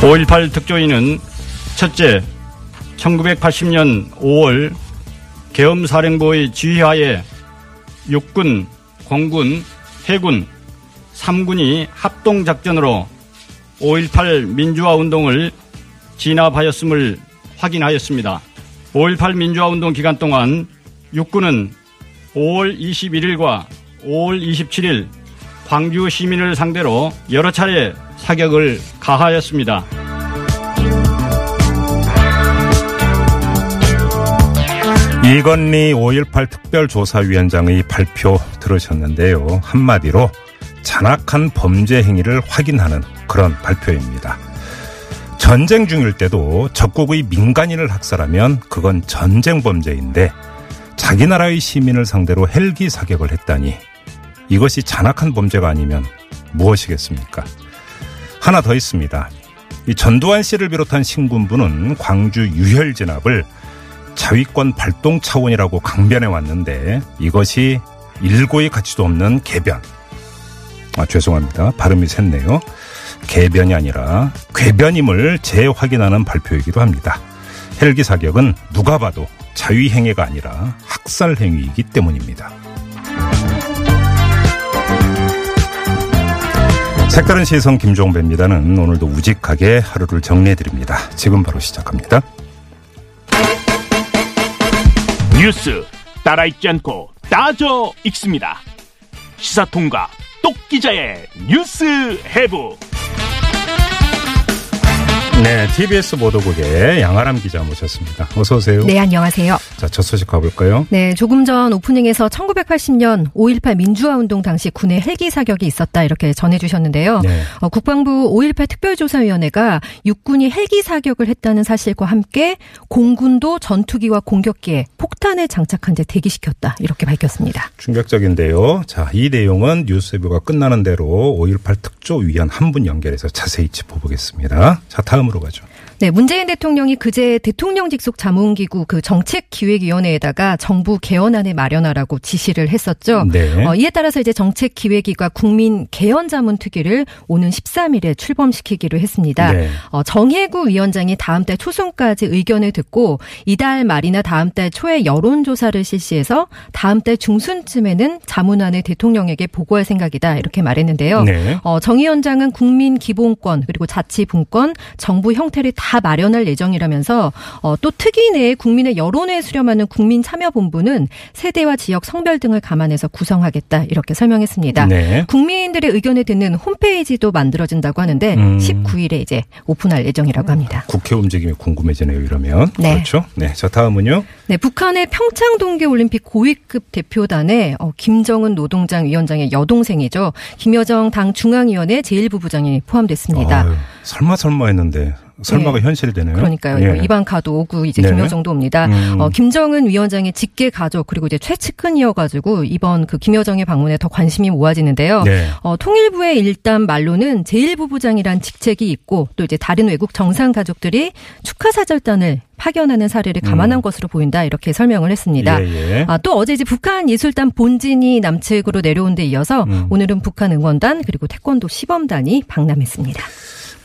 5.18 특조위는 첫째, 1980년 5월 계엄사령부의 지휘하에 육군, 공군, 해군, 3군이 합동작전으로 5.18 민주화 운동을 진압하였음을 확인하였습니다. 5.18 민주화 운동 기간 동안 육군은 5월 21일과 5월 27일 광주 시민을 상대로 여러 차례 사격을 가하였습니다. 이건리 5.18 특별조사위원장의 발표 들으셨는데요. 한마디로 잔악한 범죄 행위를 확인하는 그런 발표입니다. 전쟁 중일 때도 적국의 민간인을 학살하면 그건 전쟁 범죄인데 자기 나라의 시민을 상대로 헬기 사격을 했다니 이것이 잔악한 범죄가 아니면 무엇이겠습니까? 하나 더 있습니다. 이 전두환 씨를 비롯한 신군부는 광주 유혈 진압을 자위권 발동 차원이라고 강변해 왔는데 이것이 일고의 가치도 없는 개변. 아, 죄송합니다. 발음이 샜네요. 개변이 아니라 궤변임을 재확인하는 발표이기도 합니다. 헬기 사격은 누가 봐도 자위행위가 아니라 학살행위이기 때문입니다. 색다른 시선 김종배입니다는 오늘도 우직하게 하루를 정리해드립니다. 지금 바로 시작합니다. 뉴스 따라 읽지 않고 따져 읽습니다. 시사통과 똑 기자의 뉴스 해부. 네, TBS 보도국의 양아람 기자 모셨습니다. 어서 오세요. 네, 안녕하세요. 자, 첫 소식 가볼까요? 네, 조금 전 오프닝에서 1980년 5.18 민주화 운동 당시 군의 헬기 사격이 있었다 이렇게 전해주셨는데요. 네. 어, 국방부 5.18 특별조사위원회가 육군이 헬기 사격을 했다는 사실과 함께 공군도 전투기와 공격기에 폭탄을 장착한 채 대기시켰다 이렇게 밝혔습니다. 충격적인데요. 자, 이 내용은 뉴스부가 끝나는 대로 5.18 특조위원 한 분 연결해서 자세히 짚어보겠습니다. 자, 다음 으로 가죠. 네, 문재인 대통령이 그제 대통령 직속 자문기구 그 정책기획위원회에다가 정부 개헌안을 마련하라고 지시를 했었죠. 네. 어, 이에 따라서 이제 정책기획위가 국민 개헌자문특위를 오는 13일에 출범시키기로 했습니다. 네. 어, 정혜구 위원장이 다음 달 초순까지 의견을 듣고 이달 말이나 다음 달 초에 여론조사를 실시해서 다음 달 중순쯤에는 자문안을 대통령에게 보고할 생각이다 이렇게 말했는데요. 네. 어, 정 위원장은 국민 기본권 그리고 자치분권, 정부 형태를 다 마련할 예정이라면서 어, 또 특위 내에 국민의 여론에 수렴하는 국민 참여 본부는 세대와 지역 성별 등을 감안해서 구성하겠다 이렇게 설명했습니다. 네. 국민들의 의견을 듣는 홈페이지도 만들어진다고 하는데 음. 19일에 이제 오픈할 예정이라고 합니다. 국회 움직임이 궁금해지네요, 이러면. 네. 그렇죠? 네. 자, 다음은요. 네, 북한의 평창 동계 올림픽 고위급 대표단에 어, 김정은 노동당 위원장의 여동생이죠. 김여정 당 중앙위원회 제1부부장이 포함됐습니다. 아유, 설마 설마 했는데 설마가 네. 현실이 되네요. 그러니까요. 예. 이거 이방카도 오고 이제 네. 김여정도 옵니다. 음. 어, 김정은 위원장의 직계 가족 그리고 이제 최측근이어가지고 이번 그 김여정의 방문에 더 관심이 모아지는데요. 네. 어, 통일부의 일단 말로는 제1부부장이란 직책이 있고 또 이제 다른 외국 정상 가족들이 축하 사절단을 파견하는 사례를 감안한 것으로 보인다 이렇게 설명을 했습니다. 음. 예, 예. 아, 또 어제 이제 북한 예술단 본진이 남측으로 내려온 데 이어서 음. 오늘은 북한 응원단 그리고 태권도 시범단이 방남했습니다.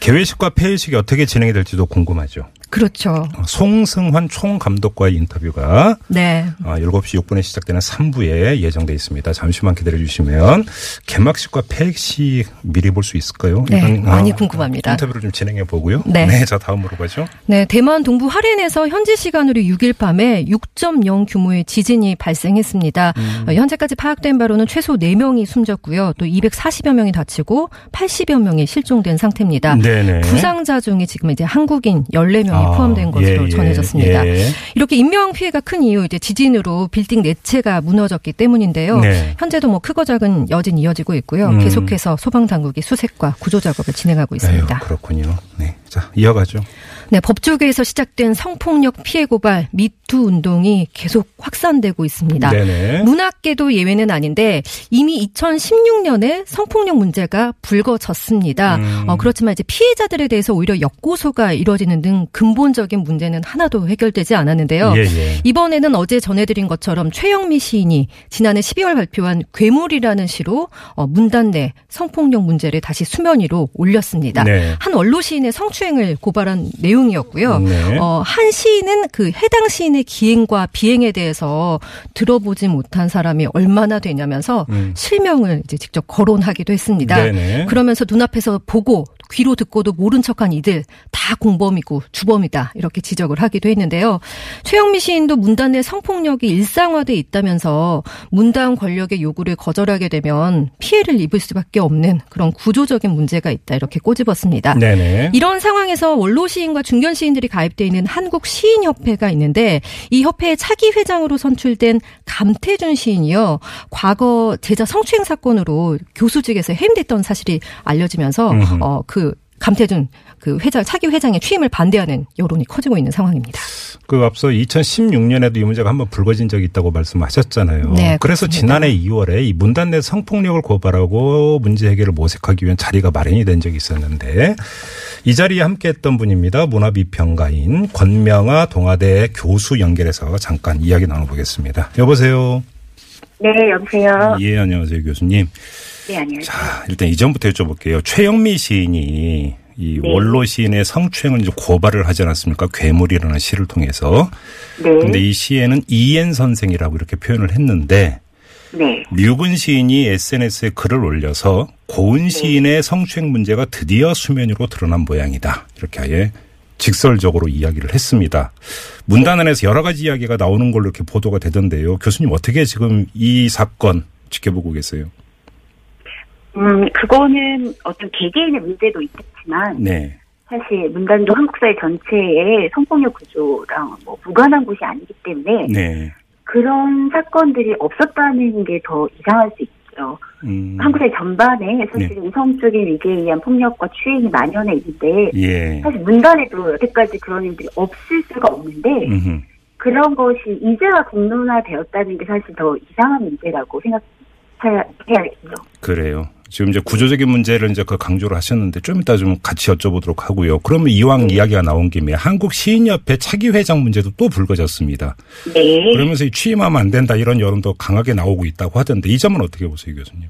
개회식과 폐회식이 어떻게 진행이 될지도 궁금하죠. 그렇죠. 어, 송승환 총감독과의 인터뷰가 네. 아, 7시 6분에 시작되는 3부에 예정돼 있습니다. 잠시만 기다려 주시면 개막식과 폐회식 미리 볼 수 있을까요? 네, 이런, 많이 궁금합니다. 인터뷰를 좀 진행해 보고요. 네. 자, 다음으로 가죠. 네, 대만 동부 하렌에서 현지 시간으로 6일 밤에 6.0 규모의 지진이 발생했습니다. 음. 어, 현재까지 파악된 바로는 최소 4명이 숨졌고요. 또 240여 명이 다치고 80여 명이 실종된 상태입니다. 네네. 부상자 중에 지금 이제 한국인 14명이 아, 포함된 것으로 예, 예, 전해졌습니다. 예. 이렇게 인명 피해가 큰 이유 이제 지진으로 빌딩 네 채가 무너졌기 때문인데요. 네. 현재도 뭐 크고 작은 여진 이어지고 있고요. 음. 계속해서 소방 당국이 수색과 구조 작업을 진행하고 에휴, 있습니다. 그렇군요. 네. 자, 이어가죠. 네, 법조계에서 시작된 성폭력 피해 고발 미투 운동이 계속 확산되고 있습니다. 네네. 문학계도 예외는 아닌데 이미 2016년에 성폭력 문제가 불거졌습니다. 음. 어, 그렇지만 이제 피해자들에 대해서 오히려 역고소가 이뤄지는 등 근본적인 문제는 하나도 해결되지 않았는데요. 예, 예. 이번에는 어제 전해드린 것처럼 최영미 시인이 지난해 12월 발표한 괴물이라는 시로 어, 문단 내 성폭력 문제를 다시 수면 위로 올렸습니다. 네. 한 원로 시인의 성추행을 고발한 내용이었고요. 네. 어, 한 시인은 그 해당 시인의 기행과 비행에 대해서 들어보지 못한 사람이 얼마나 되냐면서 음. 실명을 이제 직접 거론하기도 했습니다. 네네. 그러면서 눈앞에서 보고 귀로 듣고도 모른 척한 이들 다 공범이고 주범이다 이렇게 지적을 하기도 했는데요. 최영미 시인도 문단 내 성폭력이 일상화돼 있다면서 문단 권력의 요구를 거절하게 되면 피해를 입을 수밖에 없는 그런 구조적인 문제가 있다 이렇게 꼬집었습니다. 네네. 이런 상황에서 원로 시인과 중견 시인들이 가입돼 있는 한국 시인 협회가 있는데 이 협회의 차기 회장으로 선출된 감태준 시인이요. 과거 제자 성추행 사건으로 교수직에서 해임됐던 사실이 알려지면서. 어 그 감태준 그 회장 차기 회장의 취임을 반대하는 여론이 커지고 있는 상황입니다. 그 앞서 2016년에도 이 문제가 한번 불거진 적이 있다고 말씀하셨잖아요. 네, 그래서 그렇습니다. 지난해 2월에 이 문단 내 성폭력을 고발하고 문제 해결을 모색하기 위한 자리가 마련이 된 적이 있었는데 이 자리에 함께했던 분입니다. 문화비평가인 권명아 동아대 교수 연결해서 잠깐 이야기 나눠보겠습니다. 여보세요. 네, 여보세요. 예, 안녕하세요, 교수님. 네, 안녕하세요. 자, 일단 이전부터 여쭤볼게요. 최영미 시인이 이 네. 원로 시인의 성추행을 이제 고발을 하지 않았습니까? 괴물이라는 시를 통해서. 네, 근데 이 시에는 이엔 선생이라고 이렇게 표현을 했는데 네, 류근 시인이 SNS에 글을 올려서 고은 시인의 성추행 문제가 드디어 수면 위로 드러난 모양이다. 이렇게 아예 직설적으로 이야기를 했습니다. 문단 안에서 여러 가지 이야기가 나오는 걸로 이렇게 보도가 되던데요. 교수님 어떻게 지금 이 사건 지켜보고 계세요? 음, 그거는 어떤 개개인의 문제도 있겠지만, 네. 사실 문단도 한국 사회 전체의 성폭력 구조랑 뭐 무관한 곳이 아니기 때문에 네. 그런 사건들이 없었다는 게 더 이상할 수 있죠. 음. 한국 사회 전반에 사실은 성적인 위기에 의한 폭력과 추행이 만연해 있는데 예. 사실 문단에도 여태까지 그런 일들이 없을 수가 없는데 음흠. 그런 것이 이제와 공론화되었다는 게 사실 더 이상한 문제라고 생각해야겠죠. 그래요. 지금 이제 구조적인 문제를 이제 그 강조를 하셨는데 좀 이따 좀 같이 여쭤보도록 하고요. 그러면 이왕 이야기가 나온 김에 한국 시인협회 차기 회장 문제도 또 불거졌습니다. 네. 그러면서 이 취임하면 안 된다 이런 여론도 강하게 나오고 있다고 하던데 이 점은 어떻게 보세요, 교수님?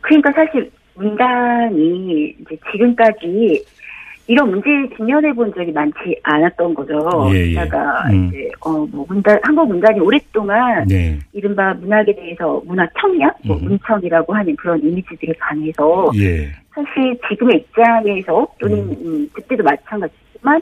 그러니까 사실 문단이 이제 지금까지 이런 문제에 직면해 본 적이 많지 않았던 거죠. 예, 예. 게다가 음. 이제 어뭐 문단 한국 문단이 오랫동안 네. 이른바 문학에 대해서 문학 청약, 뭐 음흠. 문청이라고 하는 그런 이미지들에 관해서 예. 사실 지금의 입장에서 또는 음, 그때도 마찬가지지만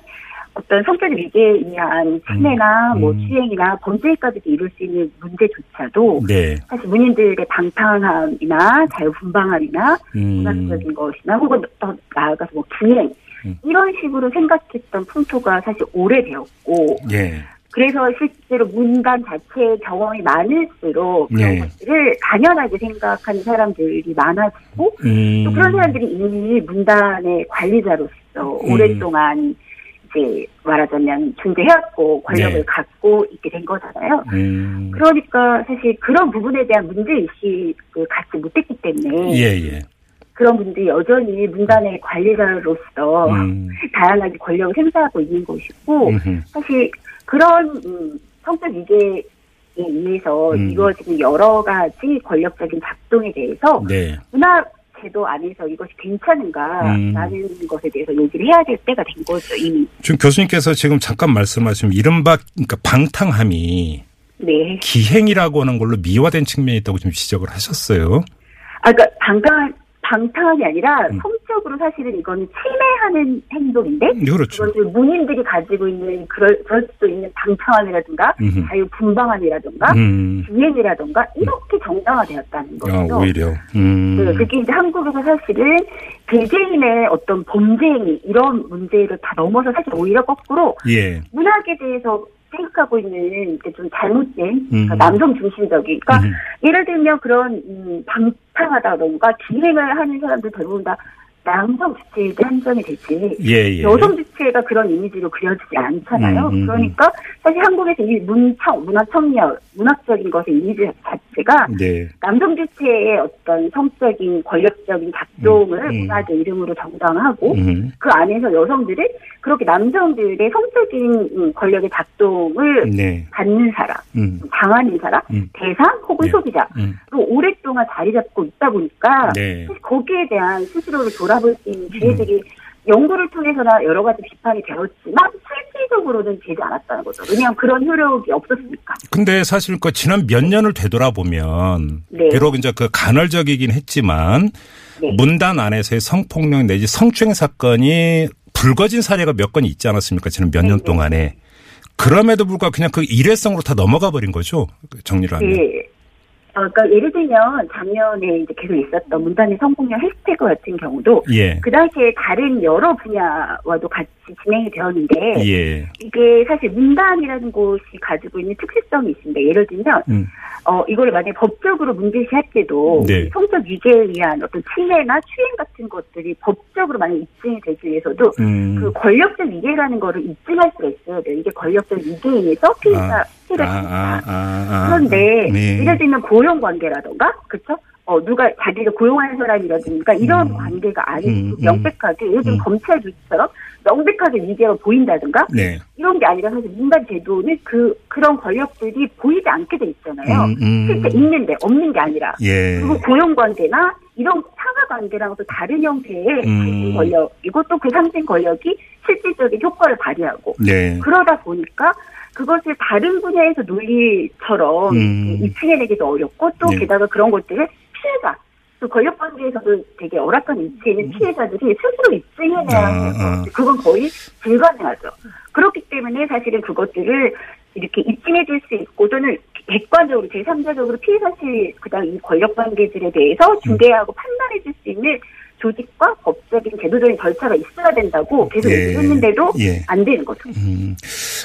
어떤 성적 위기에 의한 침해나 음. 뭐 음. 추행이나 범죄까지도 이룰 수 있는 문제조차도 네. 사실 문인들의 방탕함이나 자유분방함이나 음. 문학적인 것이나 혹은 더 나아가서 뭐 기행 음. 이런 식으로 생각했던 풍토가 사실 오래되었고 예. 그래서 실제로 문단 자체의 경험이 많을수록 그런 네. 것들을 당연하게 생각하는 사람들이 많아지고 음. 또 그런 사람들이 이미 문단의 관리자로서 음. 오랫동안 이제 말하자면 존재해왔고 권력을 네. 갖고 있게 된 거잖아요. 음. 그러니까 사실 그런 부분에 대한 문제의식을 갖지 못했기 때문에 예, 예. 그런 분들이 여전히 문단의 관리자로서 음. 다양하게 권력을 행사하고 있는 것이고 음흠. 사실 그런 음, 성적 위계에 의해서 음. 이루어지는 여러 가지 권력적인 작동에 대해서 네. 문화 제도 안에서 이것이 괜찮은가라는 음. 것에 대해서 얘기를 해야 될 때가 된 거죠 이미. 지금 교수님께서 지금 잠깐 말씀하신 이른바 그러니까 방탕함이 네. 기행이라고 하는 걸로 미화된 측면이 있다고 지금 지적을 하셨어요. 아, 그러니까 방탕 방탕이 아니라 음. 성적으로 사실은 이거는 침해하는 행동인데 그렇죠. 그것을 문인들이 가지고 있는 그럴, 그럴 수도 있는 방탕함이라든가 음흠. 자유분방함이라든가 음. 기행이라든가 이렇게 정당화되었다는 아, 거죠. 오히려. 음. 네, 그게 이제 한국에서 사실은 개개인의 어떤 범죄행위 이런 문제를 다 넘어서 사실 오히려 거꾸로 예. 문학에 대해서 생각하고 있는 좀 잘못된 그러니까 음. 남성 중심적인 그러니까 음. 예를 들면 그런 음, 방탕하다던가 기행을 하는 사람들 대부분 다 남성 주체에 한정이 되지 예, 예. 여성 주체가 그런 이미지로 그려지지 않잖아요. 음, 음, 그러니까 사실 한국에서 이 문청, 문화청력, 문학적인 것의 이미지 자체 가 네. 남성 주체의 어떤 성적인 권력적인 작동을 음, 음. 문화적 이름으로 정당하고 음. 그 안에서 여성들은 그렇게 남성들의 성적인 음, 권력의 작동을 네. 받는 사람, 음. 당하는 사람, 음. 대상 혹은 네. 소비자로 음. 오랫동안 자리 잡고 있다 보니까 네. 거기에 대한 스스로를 돌아볼 수 있는 기회들이 연구를 통해서나 여러 가지 비판이 되었지만 실질적으로는 되지 않았다는 거죠. 왜냐하면 그런 효력이 없었으니까. 근데 사실 그 지난 몇 년을 되돌아보면 네. 비록 이제 그 간헐적이긴 했지만 네. 문단 안에서의 성폭력 내지 성추행 사건이 불거진 사례가 몇 건 있지 않았습니까? 지난 몇년 네, 네. 동안에. 그럼에도 불구하고 그냥 그 일회성으로 다 넘어가 버린 거죠. 정리를 하면. 네. 어, 그러니까 예를 들면 작년에 이제 계속 있었던 문단의 성폭력 해시태그 같은 경우도 예. 그 당시에 다른 여러 분야와도 같이 진행이 되었는데 예. 이게 사실 문단이라는 곳이 가지고 있는 특수성이 있습니다. 예를 들면 음. 어 이거를 만약에 법적으로 문제시할 때도 네. 성적 위계에 의한 어떤 침해나 추행 같은 것들이 법적으로 만약 입증이 되기 위해서도 음. 그 권력적 위계라는 거를 입증할 수가 있어야 돼요. 이게 권력적 위계에 의해서 피해자 아, 피해를 아, 줍니다. 아, 아, 아. 그런데 네. 예를 들면 고용 관계라던가 그렇죠? 어 누가 자기를 고용하는 사람이라든가 이런 음. 관계가 아니고 음, 음. 명백하게 예를 들면 음. 검찰 조치처럼 명백하게 위계가 보인다든가 네. 이런 게 아니라 사실 민간 제도는 그 그런 권력들이 보이지 않게 돼 있잖아요. 음, 음. 실제 있는데 없는 게 아니라 예. 그리고 고용 관계나 이런 상하 관계랑 또 다른 형태의 음. 상징 권력이고 또그 상징 권력이 실질적인 효과를 발휘하고 네. 그러다 보니까 그것을 다른 분야에서 논리처럼 음. 입증해내기도 어렵고 또 네. 게다가 그런 것들을 피해자 또 권력 관계에서도 되게 열악한 위치에 있는 피해자들이 스스로 입증해내야 아, 하는 아. 거 그건 거의 불가능하죠. 그렇기 때문에 사실은 그것들을 이렇게 입증해 줄 수 있고 또는 객관적으로 제3자적으로 피해 사실 그다음 이 권력 관계들에 대해서 중개하고 판단해 줄 수 있는 조직과 법적인 제도적인 절차가 있어야 된다고 계속 예. 얘기를 했는데도 예. 안 되는 거죠. 음.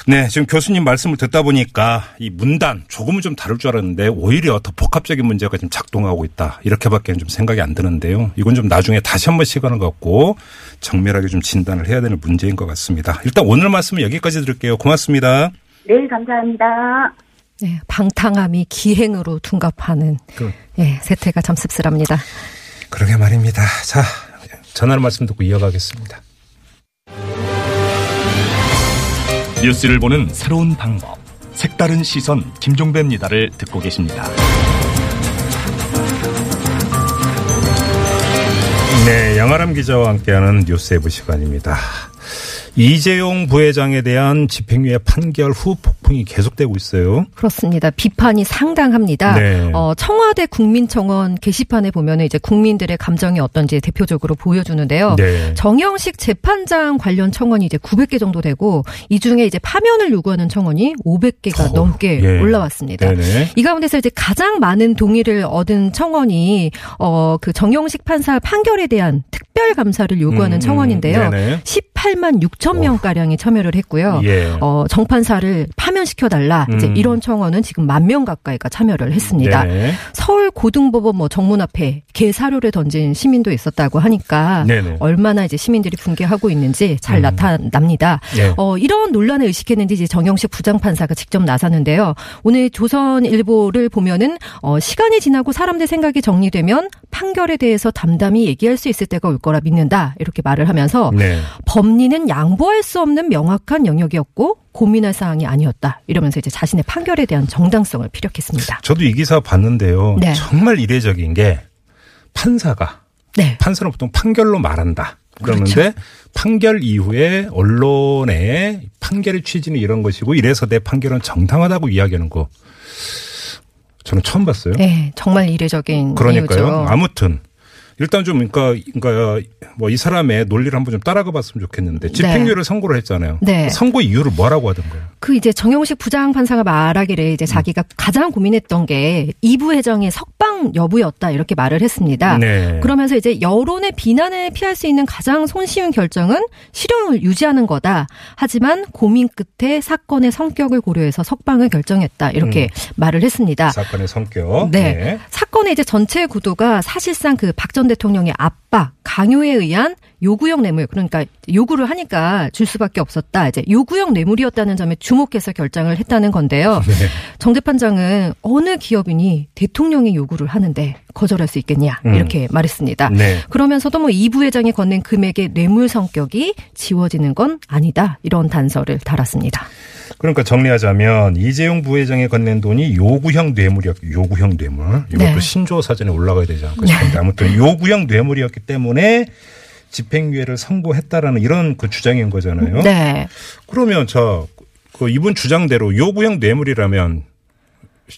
네, 지금 교수님 말씀을 듣다 보니까 이 문단 조금은 좀 다를 줄 알았는데 오히려 더 복합적인 문제가 지금 작동하고 있다. 이렇게밖에 좀 생각이 안 드는데요. 이건 좀 나중에 다시 한번 시간을 갖고 정밀하게 좀 진단을 해야 되는 문제인 것 같습니다. 일단 오늘 말씀은 여기까지 드릴게요. 고맙습니다. 네, 감사합니다. 네, 방탕함이 기행으로 둔갑하는 그- 예, 세태가 참 씁쓸합니다. 그러게 말입니다. 자, 전화로 말씀 듣고 이어가겠습니다. 뉴스를 보는 새로운 방법. 색다른 시선 김종배입니다를 듣고 계십니다. 네, 양아람 기자와 함께하는 뉴스에브 시간입니다. 이재용 부회장에 대한 집행유예 판결 후 폭풍이 계속되고 있어요. 그렇습니다. 비판이 상당합니다. 네. 어, 청와대 국민청원 게시판에 보면 이제 국민들의 감정이 어떤지 대표적으로 보여주는데요. 네. 정영식 재판장 관련 청원이 이제 900개 정도 되고 이 중에 이제 파면을 요구하는 청원이 500개가 어, 넘게 예. 올라왔습니다. 네네. 이 가운데서 이제 가장 많은 동의를 얻은 청원이 어 그 정영식 판사 판결에 대한 특별 감사를 요구하는 음, 청원인데요. 네네. 18만 6천 명 가량이 참여를 했고요. 예. 어 정판사를 파면시켜 달라. 이제 음. 이런 청원은 지금 만 명 가까이가 참여를 했습니다. 네. 서울 고등법원 뭐 정문 앞에 개 사료를 던진 시민도 있었다고 하니까 네네. 얼마나 이제 시민들이 분개하고 있는지 잘 음. 나타납니다. 예. 어, 이런 논란을 의식했는지 이제 정영식 부장판사가 직접 나섰는데요. 오늘 조선일보를 보면은 어, 시간이 지나고 사람들 생각이 정리되면 판결에 대해서 담담히 얘기할 수 있을 때가 올 거라 믿는다. 이렇게 말을 하면서 네. 법리는 양보할 수 없는 명확한 영역이었고 고민할 사항이 아니었다. 이러면서 이제 자신의 판결에 대한 정당성을 피력했습니다. 저도 이 기사 봤는데요. 네. 정말 이례적인 게 판사가 네. 판사는 보통 판결로 말한다. 그러는데 그렇죠. 판결 이후에 언론의 판결의 취지는 이런 것이고 이래서 내 판결은 정당하다고 이야기하는 거 저는 처음 봤어요. 네, 정말 이례적인 그러니까요. 이유죠. 아무튼 일단 좀 그러니까 그러니까 뭐 이 사람의 논리를 한번 좀 따라가 봤으면 좋겠는데 집행유예를 선고를 했잖아요. 네. 선고 이유를 뭐라고 하던가요? 그 이제 정영식 부장 판사가 말하기를 이제 자기가 가장 고민했던 게 이부 회장의 석방 여부였다 이렇게 말을 했습니다. 네. 그러면서 이제 여론의 비난을 피할 수 있는 가장 손쉬운 결정은 실형을 유지하는 거다. 하지만 고민 끝에 사건의 성격을 고려해서 석방을 결정했다. 이렇게 말을 했습니다. 사건의 성격. 네. 사건의 이제 전체 구도가 사실상 그 박전 대통령의 압박, 강요에 의한 요구형 뇌물, 그러니까 요구를 하니까 줄 수밖에 없었다. 이제 요구형 뇌물이었다는 점에 주목해서 결정을 했다는 건데요. 네. 정 재판장은 어느 기업인이 대통령이 요구를 하는데 거절할 수 있겠냐 음. 이렇게 말했습니다. 네. 그러면서도 뭐 이 부회장이 건넨 금액의 뇌물 성격이 지워지는 건 아니다 이런 단서를 달았습니다. 그러니까 정리하자면 이재용 부회장이 건넨 돈이 요구형 뇌물이었 요구형 뇌물. 이것도 네. 신조 사전에 올라가야 되지 않을까 싶은데 아무튼 요구형 뇌물이었기 때문에 집행유예를 선고했다라는 이런 그 주장인 거잖아요. 네. 그러면 저그 이분 주장대로 요구형 뇌물이라면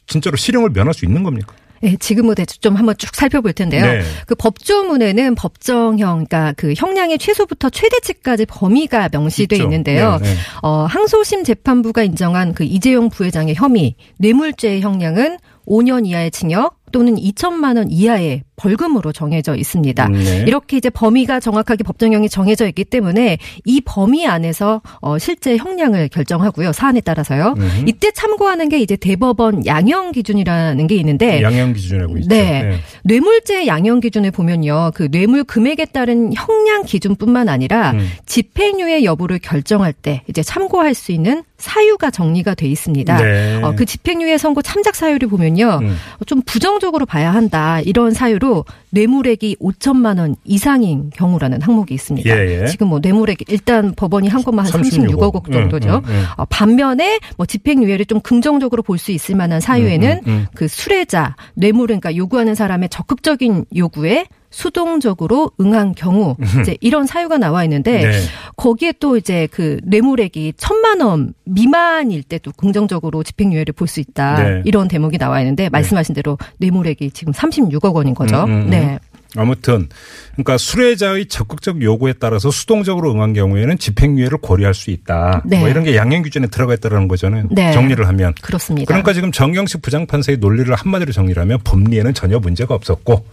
진짜로 실형을 면할 수 있는 겁니까? 네, 지금 뭐 대충 좀 한번 쭉 살펴볼 텐데요. 네. 그 법조문에는 법정형, 그러니까 그 형량의 최소부터 최대치까지 범위가 명시돼 있죠. 있는데요. 네, 네. 어, 항소심 재판부가 인정한 그 이재용 부회장의 혐의 뇌물죄의 형량은 5년 이하의 징역 또는 2천만 원 이하의 벌금으로 정해져 있습니다. 음, 네. 이렇게 이제 범위가 정확하게 법정형이 정해져 있기 때문에 이 범위 안에서 어, 실제 형량을 결정하고요. 사안에 따라서요. 음흠. 이때 참고하는 게 이제 대법원 양형 기준이라는 게 있는데 양형 기준이라고 있죠. 네. 뇌물죄 양형 기준을 보면요. 그 뇌물 금액에 따른 형량 기준뿐만 아니라 음. 집행유예 여부를 결정할 때 이제 참고할 수 있는 사유가 정리가 돼 있습니다. 네. 어, 그 집행유예 선고 참작 사유를 보면요. 음. 좀 부정 적으로 봐야 한다. 이런 사유로 뇌물액이 5천만 원 이상인 경우라는 항목이 있습니다. 예, 예. 지금 뭐 뇌물액 일단 법원이 한 것만 한 36억 원 정도죠. 음, 음, 음. 어, 반면에 뭐 집행유예를 좀 긍정적으로 볼 수 있을 만한 사유에는 음, 음, 음. 그 수뢰자 뇌물은 그러니까 요구하는 사람의 적극적인 요구에 수동적으로 응한 경우 이제 이런 사유가 나와 있는데 네. 거기에 또 이제 그 뇌물액이 천만 원 미만일 때도 긍정적으로 집행유예를 볼 수 있다 네. 이런 대목이 나와 있는데 말씀하신 대로 뇌물액이 지금 36억 원인 거죠. 음, 음, 음. 네. 아무튼 그러니까 수뢰자의 적극적 요구에 따라서 수동적으로 응한 경우에는 집행유예를 고려할 수 있다. 네. 뭐 이런 게 양형 기준에 들어가 있다는 거잖아요. 네. 정리를 하면. 그렇습니다. 그러니까 지금 정경식 부장판사의 논리를 한마디로 정리를 하면 법리에는 전혀 문제가 없었고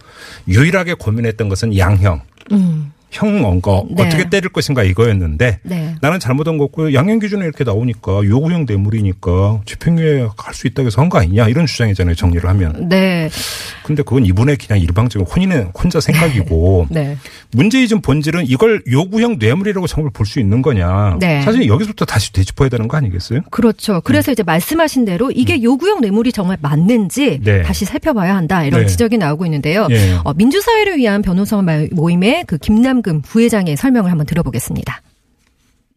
유일하게 고민했던 것은 양형. 음. 형 언 거 네. 어떻게 때릴 것인가 이거였는데 네. 나는 잘못한 거 없고 양형 기준에 이렇게 나오니까 요구형 뇌물이니까 집행유예 할수 있다고 해서 한 거 아니냐 이런 주장이잖아요 정리를 하면 네. 근데 그건 이분의 그냥 일방적인 혼인의 혼자 생각이고 네. 문제의 좀 본질은 이걸 요구형 뇌물이라고 정말 볼 수 있는 거냐 네. 사실 여기서부터 다시 되짚어야 되는 거 아니겠어요? 그렇죠. 그래서 이제 말씀하신 대로 이게 요구형 뇌물이 정말 맞는지 음. 네. 다시 살펴봐야 한다 이런 네. 지적이 나오고 있는데요. 예. 어, 민주사회를 위한 변호사 모임의 그 김남 금 부회장의 설명을 한번 들어보겠습니다.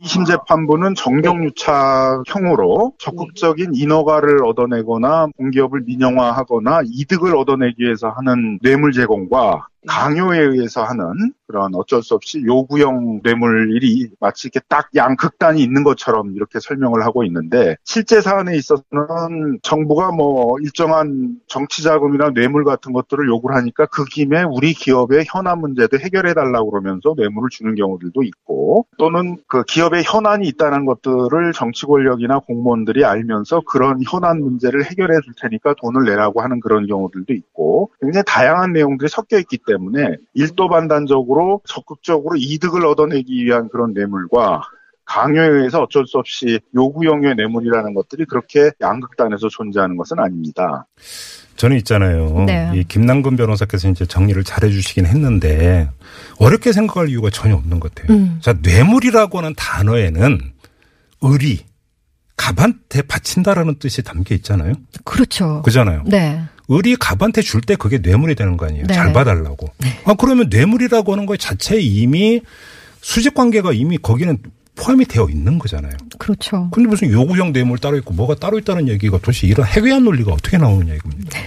2심 재판부는 정경유착 형으로 적극적인 인허가를 얻어내거나 공기업을 민영화하거나 이득을 얻어내기 위해서 하는 뇌물 제공과 강요에 의해서 하는 그런 어쩔 수 없이 요구형 뇌물일이 마치 이렇게 딱 양극단이 있는 것처럼 이렇게 설명을 하고 있는데 실제 사안에 있어서는 정부가 뭐 일정한 정치 자금이나 뇌물 같은 것들을 요구를 하니까 그 김에 우리 기업의 현안 문제도 해결해 달라고 그러면서 뇌물을 주는 경우들도 있고 또는 그 기업의 현안이 있다는 것들을 정치 권력이나 공무원들이 알면서 그런 현안 문제를 해결해 줄 테니까 돈을 내라고 하는 그런 경우들도 있고 굉장히 다양한 내용들이 섞여 있기 때문에 일도 반단적으로 적극적으로 이득을 얻어내기 위한 그런 뇌물과 강요에 의해서 어쩔 수 없이 요구형의 뇌물이라는 것들이 그렇게 양극단에서 존재하는 것은 아닙니다. 저는 있잖아요. 네. 이 김남근 변호사께서 이제 정리를 잘 해주시긴 했는데 어렵게 생각할 이유가 전혀 없는 것 같아요. 음. 자 뇌물이라고 하는 단어에는 의리, 갑한테 바친다라는 뜻이 담겨 있잖아요. 그렇죠. 그잖아요. 네. 의리 갑한테 줄 때 그게 뇌물이 되는 거 아니에요. 네. 잘 봐달라고. 아 그러면 뇌물이라고 하는 거 자체에 이미 수직 관계가 이미 거기는 포함이 되어 있는 거잖아요. 그렇죠. 근데 무슨 요구형 뇌물 따로 있고 뭐가 따로 있다는 얘기가 도대체 이런 해괴한 논리가 어떻게 나오느냐 이겁니다.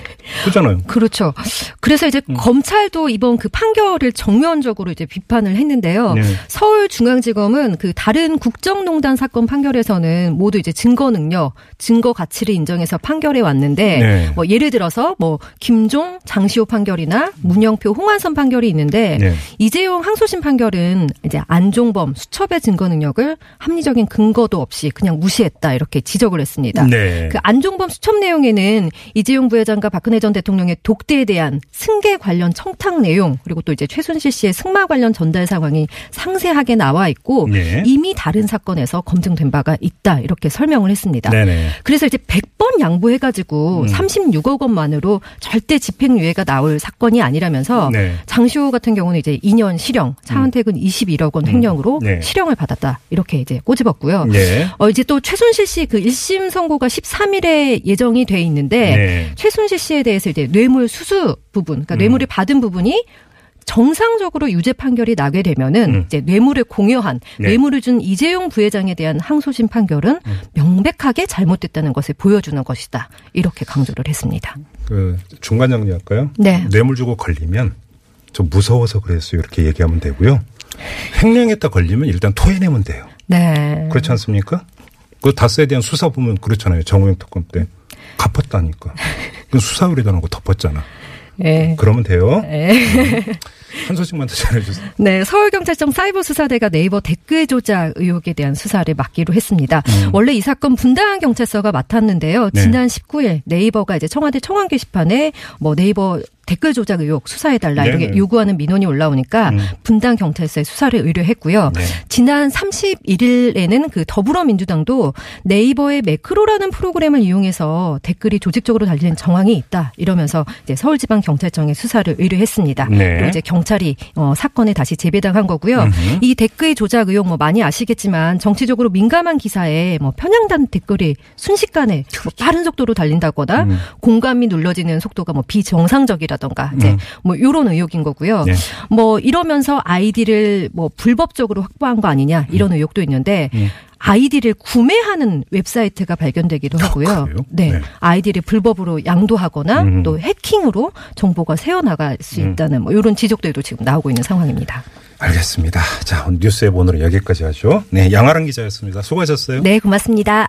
그잖아요. 그렇죠. 그래서 이제 음. 검찰도 이번 그 판결을 정면적으로 이제 비판을 했는데요. 네. 서울중앙지검은 그 다른 국정농단 사건 판결에서는 모두 이제 증거 능력, 증거 가치를 인정해서 판결해 왔는데 네. 뭐 예를 들어서 뭐 김종, 장시호 판결이나 문영표, 홍한선 판결이 있는데 네. 이재용 항소심 판결은 이제 안종범 수첩의 증거 능력을 합리적인 근거도 없이 그냥 무시했다 이렇게 지적을 했습니다. 네. 그 안종범 수첩 내용에는 이재용 부회장과 박근혜 전 대통령의 독대에 대한 승계 관련 청탁 내용 그리고 또 이제 최순실 씨의 승마 관련 전달 상황이 상세하게 나와 있고 네. 이미 다른 사건에서 검증된 바가 있다 이렇게 설명을 했습니다. 네네. 그래서 이제 100번 양보해가지고 음. 36억 원만으로 절대 집행유예가 나올 사건이 아니라면서 네. 음. 장시호 같은 경우는 이제 2년 실형, 차은택은 21억 원 횡령으로 네. 실형을 받았다 이렇게 이제 꼬집었고요. 네. 어, 이제 또 최순실 씨 그 1심 선고가 13일에 예정이 돼 있는데 네. 최순실 씨에 대해서 이제 뇌물 수수 부분, 음. 그러니까 뇌물을 받은 부분이 정상적으로 유죄 판결이 나게 되면은 음. 이제 뇌물을 공여한 네. 음. 뇌물을 준 이재용 부회장에 대한 항소심 판결은 명백하게 잘못됐다는 것을 보여주는 것이다. 이렇게 강조를 했습니다. 그 중간 정리할까요? 네. 뇌물 주고 걸리면 좀 무서워서 그랬어요. 이렇게 얘기하면 되고요. 횡령했다 걸리면 일단 토해내면 돼요. 네. 그렇지 않습니까? 그 다스에 대한 수사 보면 그렇잖아요. 정우영 특검 때 갚았다니까. 그 수사 의뢰단하고 덮었잖아. 네. 그러면 돼요. 네. 한 소식만 더 전해주세요. 네, 서울경찰청 사이버수사대가 네이버 댓글 조작 의혹에 대한 수사를 맡기로 했습니다. 음. 원래 이 사건 분당 경찰서가 맡았는데요. 네. 지난 19일 네이버가 이제 청와대 청원 게시판에 뭐 네이버 댓글 조작 의혹 수사해달라 이렇게 네네. 요구하는 민원이 올라오니까 음. 분당 경찰서에 수사를 의뢰했고요. 네. 지난 31일에는 그 더불어민주당도 네이버의 매크로라는 프로그램을 이용해서 댓글이 조직적으로 달리는 정황이 있다 이러면서 이제 서울지방경찰청에 수사를 의뢰했습니다. 네. 그리고 이제 경찰이 어, 사건에 다시 재배당한 거고요. 음흠. 이 댓글 조작 의혹 뭐 많이 아시겠지만 정치적으로 민감한 기사에 뭐 편향된 댓글이 순식간에 뭐 빠른 속도로 달린다거나 음. 공감이 눌러지는 속도가 뭐 비정상적이라 던가 이제 음. 뭐 요런 의혹인 거고요. 네. 뭐 이러면서 아이디를 뭐 불법적으로 확보한 거 아니냐 이런 의혹도 있는데 음. 아이디를 구매하는 웹사이트가 발견되기도 하고요. 아, 그래요? 네. 네. 아이디를 불법으로 양도하거나 음. 또 해킹으로 정보가 새어나갈 수 음. 있다는 뭐 이런 지적들도 지금 나오고 있는 상황입니다. 알겠습니다. 자, 오늘 뉴스의 오늘은 여기까지 하죠. 네, 양아랑 기자였습니다. 수고하셨어요. 네, 고맙습니다.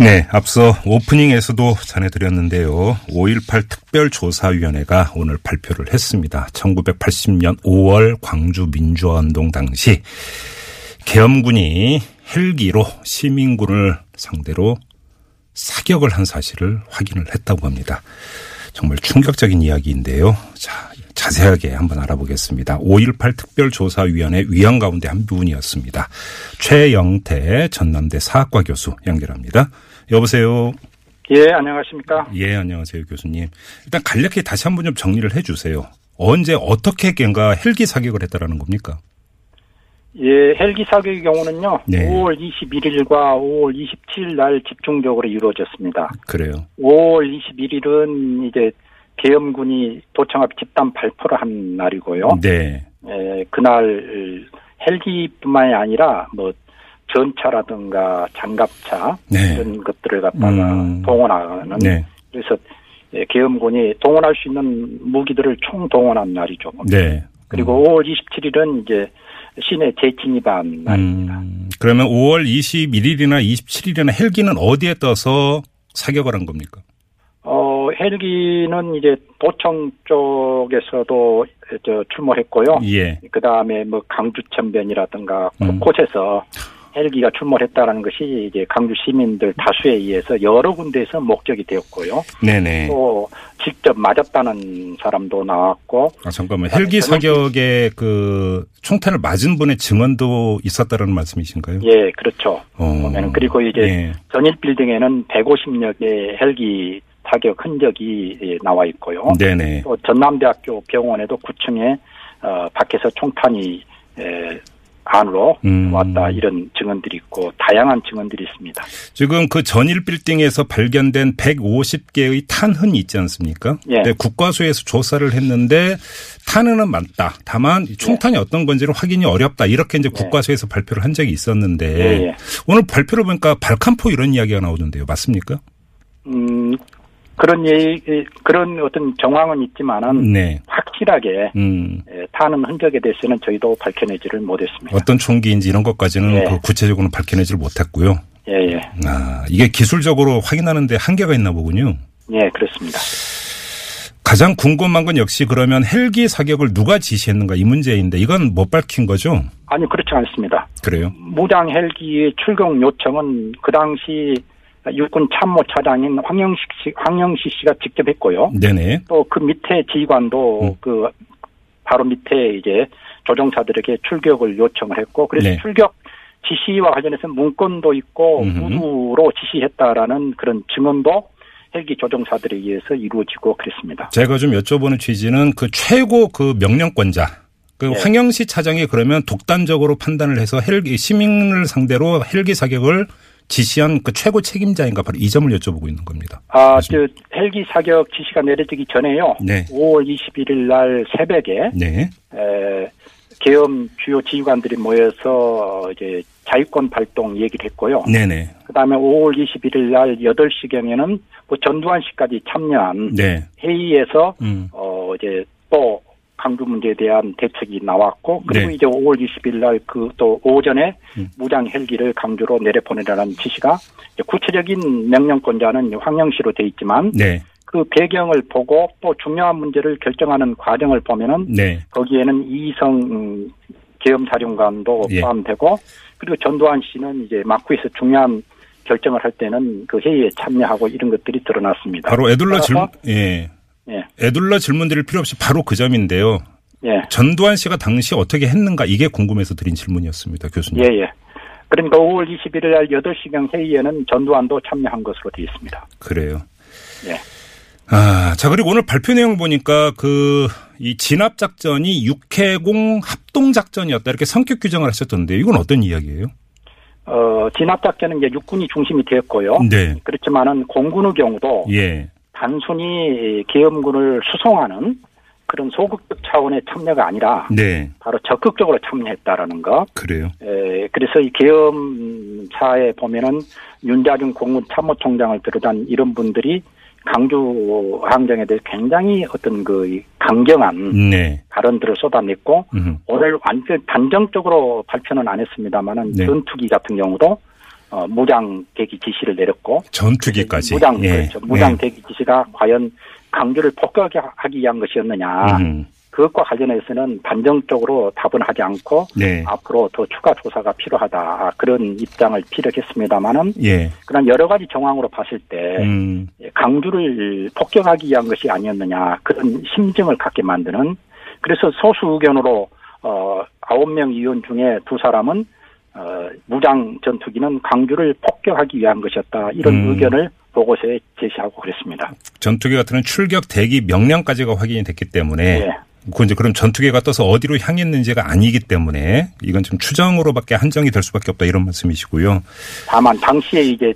네, 앞서 오프닝에서도 전해드렸는데요. 5.18 특별조사위원회가 오늘 발표를 했습니다. 1980년 5월 광주 민주화운동 당시 계엄군이 헬기로 시민군을 상대로 사격을 한 사실을 확인을 했다고 합니다. 정말 충격적인 이야기인데요. 자, 자세하게 한번 알아보겠습니다. 5.18 특별조사위원회 위원 가운데 한 분이었습니다. 최영태 전남대 사학과 교수 연결합니다. 여보세요. 예, 안녕하십니까. 예, 안녕하세요, 교수님. 일단 간략히 다시 한번 좀 정리를 해 주세요. 언제 어떻게 겐가 헬기 사격을 했다라는 겁니까? 예, 헬기 사격의 경우는요, 네. 5월 21일과 5월 27일 날 집중적으로 이루어졌습니다. 그래요. 5월 21일은 이제 계엄군이 도청합 집단 발표를 한 날이고요. 네. 예, 그날 헬기뿐만이 아니라 뭐 전차라든가 장갑차 네. 이런 것들을 갖다가 음. 동원하는 네. 그래서 예, 계엄군이 동원할 수 있는 무기들을 총 동원한 날이죠. 네. 그리고 5월 27일은 이제 시내 재진입한 날입니다. 음, 그러면 5월 21일이나 27일이나 헬기는 어디에 떠서 사격을 한 겁니까? 어, 헬기는 이제 도청 쪽에서도 저 출몰했고요. 예. 그 다음에 뭐 강주천변이라든가 음. 곳곳에서 헬기가 출몰했다라는 것이 이제 강주 시민들 다수에 의해서 여러 군데에서 목적이 되었고요. 네네. 또 직접 맞았다는 사람도 나왔고, 아, 잠깐만. 헬기 사격에 그 총탄을 맞은 분의 증언도 있었다는 말씀이신가요? 예, 그렇죠. 어. 그리고 이제 예. 전일 빌딩에는 150여 개의 헬기 타격 흔적이 예, 나와 있고요. 네네. 또 전남대학교 병원에도 9층에 어, 밖에서 총탄이 에, 안으로 음. 왔다 이런 증언들이 있고 다양한 증언들이 있습니다. 지금 그 전일 빌딩에서 발견된 150개의 탄흔이 있지 않습니까? 예. 네, 국과수에서 조사를 했는데 탄흔은 맞다. 다만 총탄이 어떤 건지는 확인이 어렵다. 이렇게 이제 국과수에서 발표를 한 적이 있었는데 예, 예. 오늘 발표를 보니까 발칸포 이런 이야기가 나오던데요. 맞습니까? 음, 그런 얘기, 그런 어떤 정황은 있지만은 네. 확실하게 음. 예, 타는 흔적에 대해서는 저희도 밝혀내지를 못했습니다. 어떤 총기인지 이런 것까지는 예. 그 구체적으로는 밝혀내지를 못했고요. 예, 예, 아, 이게 기술적으로 확인하는데 한계가 있나 보군요. 예, 그렇습니다. 가장 궁금한 건 역시 그러면 헬기 사격을 누가 지시했는가 이 문제인데 이건 못 밝힌 거죠? 아니 그렇지 않습니다. 그래요? 무장 헬기의 출격 요청은 그 당시 육군 참모 차장인 황영식 씨, 황영식 씨가 직접 했고요. 네네. 또 그 밑에 지휘관도 음. 그 바로 밑에 이제 조종사들에게 출격을 요청을 했고 그래서 네. 출격 지시와 관련해서 문건도 있고 음흠. 우두로 지시했다라는 그런 증언도 헬기 조종사들에 의해서 이루어지고 그랬습니다. 제가 좀 여쭤보는 취지는 그 최고 그 명령권자 그 네. 황영시 차장이 그러면 독단적으로 판단을 해서 헬기 시민을 상대로 헬기 사격을 지시한 그 최고 책임자인가 바로 이 점을 여쭤보고 있는 겁니다. 아, 저 헬기 사격 지시가 내려지기 전에요. 네. 5월 21일 날 새벽에 네. 에, 계엄 주요 지휘관들이 모여서 이제 자유권 발동 얘기를 했고요. 네네. 그다음에 5월 21일 날 8시경에는 뭐 전두환 씨까지 참여한 네. 회의에서 음. 어 이제 또 강주 문제에 대한 대책이 나왔고 그리고 네. 이제 5월 20일 날 그 또 오전에 음. 무장 헬기를 강주로 내려보내라는 지시가 구체적인 명령권자는 황영 씨로 돼 있지만 네. 그 배경을 보고 또 중요한 문제를 결정하는 과정을 보면은 네. 거기에는 이성 음, 계엄사령관도 예. 포함되고 그리고 전두환 씨는 이제 마쿠에서 중요한 결정을 할 때는 그 회의에 참여하고 이런 것들이 드러났습니다. 바로 애둘러 질문 예. 예, 애둘러 질문 드릴 필요 없이 바로 그 점인데요. 예, 전두환 씨가 당시 어떻게 했는가 이게 궁금해서 드린 질문이었습니다, 교수님. 예, 예. 그러니까 5월 21일 날 8시경 회의에는 전두환도 참여한 것으로 되어 있습니다. 그래요. 예. 아, 자, 그리고 오늘 발표 내용 보니까 그, 이 진압작전이 육해공 합동작전이었다. 이렇게 성격 규정을 하셨던데, 이건 어떤 이야기예요? 어, 진압작전은 이제 육군이 중심이 되었고요. 네. 그렇지만은 공군의 경우도 예. 단순히 계엄군을 수송하는 그런 소극적 차원의 참여가 아니라 네. 바로 적극적으로 참여했다라는 거. 그래요. 에, 그래서 이 계엄사에 보면은 윤자중 공군 참모총장을 비롯한 이런 분들이 강주 항쟁에 대해 굉장히 어떤 그 강경한 네. 발언들을 쏟아냈고 음. 오늘 완전 단정적으로 발표는 안 했습니다만은 네. 전투기 같은 경우도 어, 무장 대기 지시를 내렸고 전투기까지. 무장 예. 그렇죠. 무장 네. 대기 지시가 과연 강주를 폭격하기 위한 것이었느냐 음. 그것과 관련해서는 단정적으로 답은 하지 않고 네. 앞으로 더 추가 조사가 필요하다 그런 입장을 피력했습니다만은 예. 그런 여러 가지 정황으로 봤을 때 음. 강주를 폭격하기 위한 것이 아니었느냐 그런 심증을 갖게 만드는 그래서 소수 의견으로 어 아홉 명 의원 중에 두 사람은 어 무장 전투기는 강주를 폭격하기 위한 것이었다 이런 음. 의견을 보고서에 제시하고 그랬습니다. 전투기 같은 출격 대기 명령까지가 확인이 됐기 때문에 예. 그 이제 그럼 전투기가 떠서 어디로 향했는지가 아니기 때문에 이건 좀 추정으로밖에 한정이 될 수밖에 없다 이런 말씀이시고요. 다만 당시에 이제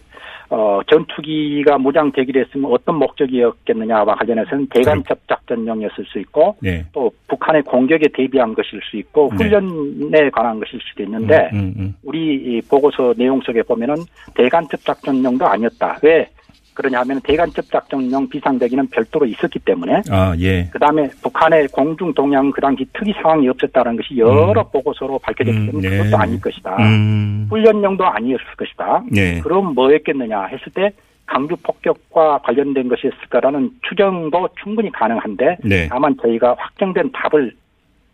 어 전투기가 무장 대기를 했으면 어떤 목적이었겠느냐와 관련해서는 대간첩 작전용이었을 수 있고 네. 또 북한의 공격에 대비한 것일 수 있고 네. 훈련에 관한 것일 수도 있는데 음, 음, 음. 우리 이 보고서 내용 속에 보면은 대간첩 작전용도 아니었다. 왜 그러냐 하면 대간첩 작전용 비상대기는 별도로 있었기 때문에 아, 예. 그다음에 북한의 공중 동향 그 당시 특이 상황이 없었다는 것이 여러 음. 보고서로 밝혀졌기 음, 때문에 네. 그것도 아닐 것이다. 음. 훈련용도 아니었을 것이다. 예. 그럼 뭐였겠느냐 했을 때 강주 폭격과 관련된 것이었을까라는 추정도 충분히 가능한데 네. 다만 저희가 확정된 답을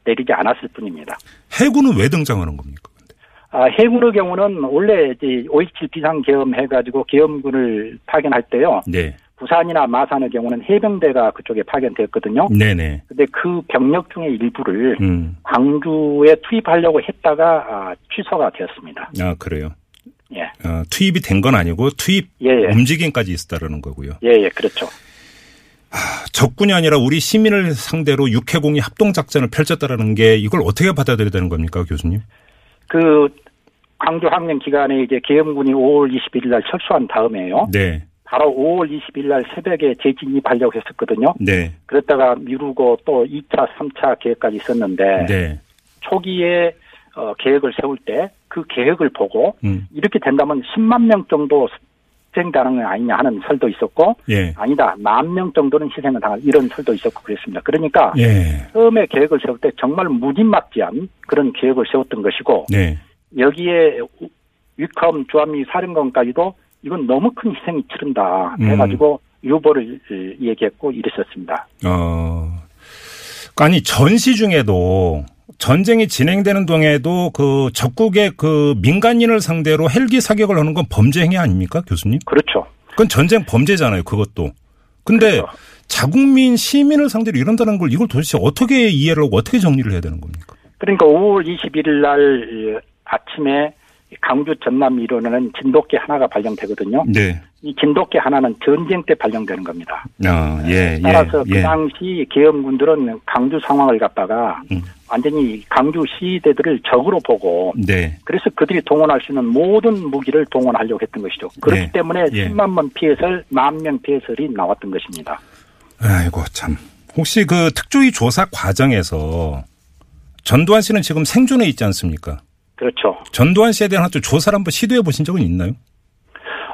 내리지 않았을 뿐입니다. 해군은 왜 등장하는 겁니까? 아, 해군의 경우는 원래 이제 5.27 비상계엄 해가지고 계엄군을 파견할 때요. 네. 부산이나 마산의 경우는 해병대가 그쪽에 파견되었거든요. 네네. 근데 그 병력 중에 일부를 음. 광주에 투입하려고 했다가 아, 취소가 되었습니다. 아, 그래요. 예, 어, 투입이 된 건 아니고 투입 예, 예. 움직임까지 있었다라는 거고요. 예, 예, 그렇죠. 적군이 아니라 우리 시민을 상대로 육해공이 합동 작전을 펼쳤다라는 게 이걸 어떻게 받아들여야 되는 겁니까, 교수님? 그 광주 항쟁 기간에 이제 계엄군이 5월 21일 날 철수한 다음에요. 네. 바로 5월 20일 날 새벽에 재진입하려고 했었거든요. 네. 그랬다가 미루고 또 2차, 3차 계획까지 있었는데 네. 초기에 어, 계획을 세울 때 그 계획을 보고 음. 이렇게 된다면 10만 명 정도 희생당하는 거 아니냐 하는 설도 있었고 예. 아니다 만 명 정도는 희생을 당할 이런 설도 있었고 그랬습니다. 그러니까 예. 처음에 계획을 세울 때 정말 무진막지한 그런 계획을 세웠던 것이고 네. 여기에 위컴 주한미 사령관까지도 이건 너무 큰 희생이 치른다 음. 해가지고 유보를 어, 얘기했고 이랬었습니다. 어. 아니 전시 중에도 전쟁이 진행되는 동에도 그 적국의 그 민간인을 상대로 헬기 사격을 하는 건 범죄 행위 아닙니까, 교수님? 그렇죠. 그건 전쟁 범죄잖아요, 그것도. 근데 그렇죠. 자국민 시민을 상대로 이런다는 걸 이걸 도대체 어떻게 이해를 하고 어떻게 정리를 해야 되는 겁니까? 그러니까 5월 21일 날 어, 아침에 강주 전남 이론에는 진돗개 하나가 발령되거든요. 네. 이 진돗개 하나는 전쟁 때 발령되는 겁니다. 아, 예, 따라서 예, 그 예. 당시 계엄군들은 강주 상황을 갖다가 음. 완전히 강주 시대들을 적으로 보고 네. 그래서 그들이 동원할 수 있는 모든 무기를 동원하려고 했던 것이죠. 그렇기 네. 때문에 예. 10만 명 피해설, 만 명 피해설이 나왔던 것입니다. 아이고, 참. 혹시 그 특조위 조사 과정에서 전두환 씨는 지금 생존해 있지 않습니까? 그렇죠. 전두환 씨에 대한 또 조사를 한번 시도해 보신 적은 있나요?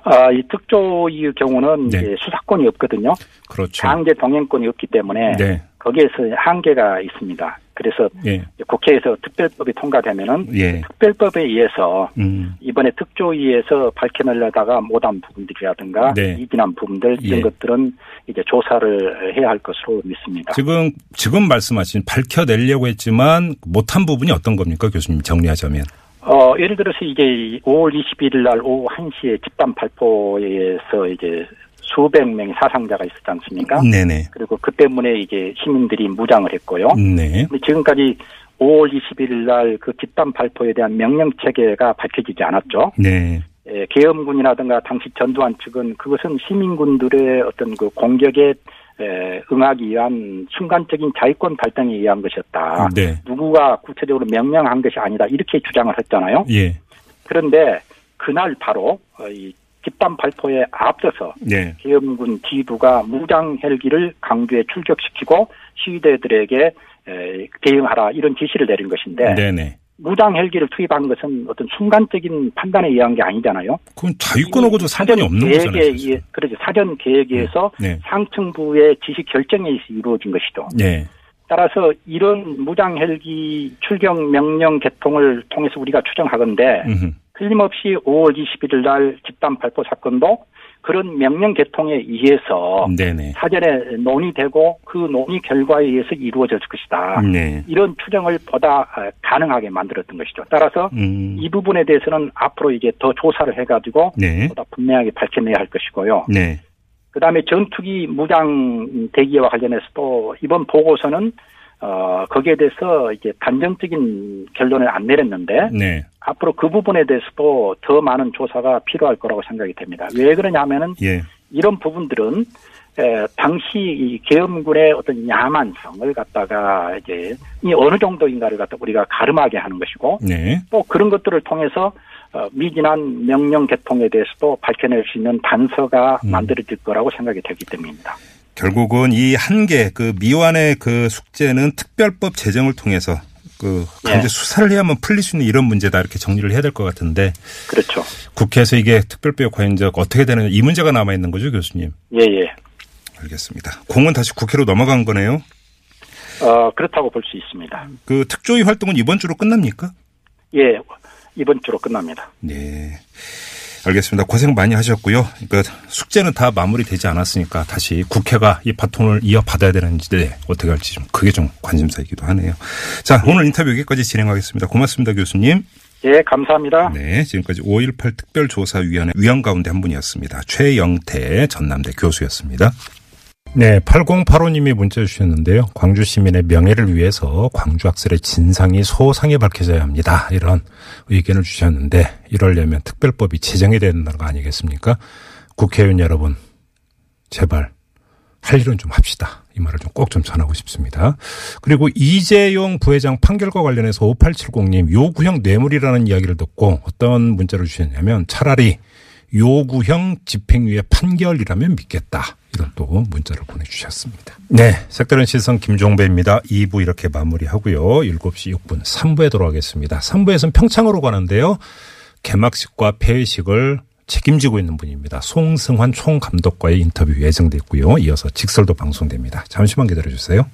아, 이 특조위의 경우는 네. 이제 수사권이 없거든요. 그렇죠. 강제 동행권이 없기 때문에 네. 거기에서 한계가 있습니다. 그래서 예. 국회에서 특별법이 통과되면은 예. 특별법에 의해서 음. 이번에 특조위에서 밝혀내려다가 못한 부분들이라든가 네. 이진한 부분들 이런 예. 것들은 이제 조사를 해야 할 것으로 믿습니다. 지금 지금 말씀하신 밝혀내려고 했지만 못한 부분이 어떤 겁니까, 교수님 정리하자면? 어, 예를 들어서 이제 5월 21일 날 오후 1시에 집단 발포에서 이제 수백 명의 사상자가 있었지 않습니까? 네네. 그리고 그 때문에 이제 시민들이 무장을 했고요. 네. 지금까지 5월 21일 날 그 집단 발포에 대한 명령 체계가 밝혀지지 않았죠. 네. 예, 계엄군이라든가 당시 전두환 측은 그것은 시민군들의 어떤 그 공격에 에, 응하기 위한 순간적인 자위권 발동에 의한 것이었다. 네. 누구가 구체적으로 명령한 것이 아니다. 이렇게 주장을 했잖아요. 예. 그런데 그날 바로 어, 이 집단 발포에 앞서서 네. 계엄군 지휘부가 무장 헬기를 강주에 출격시키고 시위대들에게 에, 대응하라 이런 지시를 내린 것인데 네네. 무장 헬기를 투입한 것은 어떤 순간적인 판단에 의한 게 아니잖아요. 그건 자유권하고도 상관이 없는 계획에 거잖아요. 그렇죠. 사전 계획에 의해서 네. 상층부의 지시 결정에 의해서 이루어진 것이죠. 네. 따라서 이런 무장 헬기 출격 명령 개통을 통해서 우리가 추정하건대 음흠. 틀림없이 5월 21일 날 집단 발포 사건도 그런 명령 개통에 의해서 네네. 사전에 논의되고 그 논의 결과에 의해서 이루어질 것이다. 네. 이런 추정을 보다 어, 가능하게 만들었던 것이죠. 따라서 음. 이 부분에 대해서는 앞으로 이제 더 조사를 해가지고 네. 보다 분명하게 밝혀내야 할 것이고요. 네. 그다음에 전투기 무장 대기와 관련해서도 이번 보고서는 어 거기에 대해서 이제 단정적인 결론을 안 내렸는데 네. 앞으로 그 부분에 대해서도 더 많은 조사가 필요할 거라고 생각이 됩니다. 왜 그러냐면은 예. 이런 부분들은 에, 당시 이 계엄군의 어떤 야만성을 갖다가 이제 이 어느 정도인가를 갖다 우리가 가름하게 하는 것이고 네. 또 그런 것들을 통해서 어, 미진한 명령 개통에 대해서도 밝혀낼 수 있는 단서가 음. 만들어질 거라고 생각이 되기 때문입니다. 결국은 이 한계 그 미완의 그 숙제는 특별법 제정을 통해서 그 강제 예. 수사를 해야만 풀릴 수 있는 이런 문제다 이렇게 정리를 해야 될 것 같은데 그렇죠. 국회에서 이게 특별법 과연 이제 어떻게 되느냐 이 문제가 남아 있는 거죠, 교수님. 예, 예. 알겠습니다. 공은 다시 국회로 넘어간 거네요. 어, 그렇다고 볼 수 있습니다. 그 특조위 활동은 이번 주로 끝납니까? 예. 이번 주로 끝납니다. 네. 알겠습니다. 고생 많이 하셨고요. 그러니까 숙제는 다 마무리되지 않았으니까 다시 국회가 이 바통을 이어받아야 되는지 네, 어떻게 할지 좀 그게 좀 관심사이기도 하네요. 자, 오늘 인터뷰 여기까지 진행하겠습니다. 고맙습니다, 교수님. 예, 감사합니다. 네, 지금까지 5.18 특별조사위원회 위원 가운데 한 분이었습니다. 최영태 전남대 교수였습니다. 네, 8085님이 문자 주셨는데요. 광주 시민의 명예를 위해서 광주 학살의 진상이 소상히 밝혀져야 합니다. 이런 의견을 주셨는데 이러려면 특별법이 제정이 되는 거 아니겠습니까? 국회의원 여러분, 제발 할 일은 좀 합시다. 이 말을 좀 꼭좀 전하고 싶습니다. 그리고 이재용 부회장 판결과 관련해서 5870님 요구형 뇌물이라는 이야기를 듣고 어떤 문자를 주셨냐면 차라리 요구형 집행유예 판결이라면 믿겠다. 이런 또 문자를 보내주셨습니다. 네. 색다른 시선 김종배입니다. 2부 이렇게 마무리하고요. 7시 6분 3부에 돌아가겠습니다. 3부에서는 평창으로 가는데요. 개막식과 폐회식을 책임지고 있는 분입니다. 송승환 총감독과의 인터뷰 예정돼 있고요. 이어서 직설도 방송됩니다. 잠시만 기다려주세요.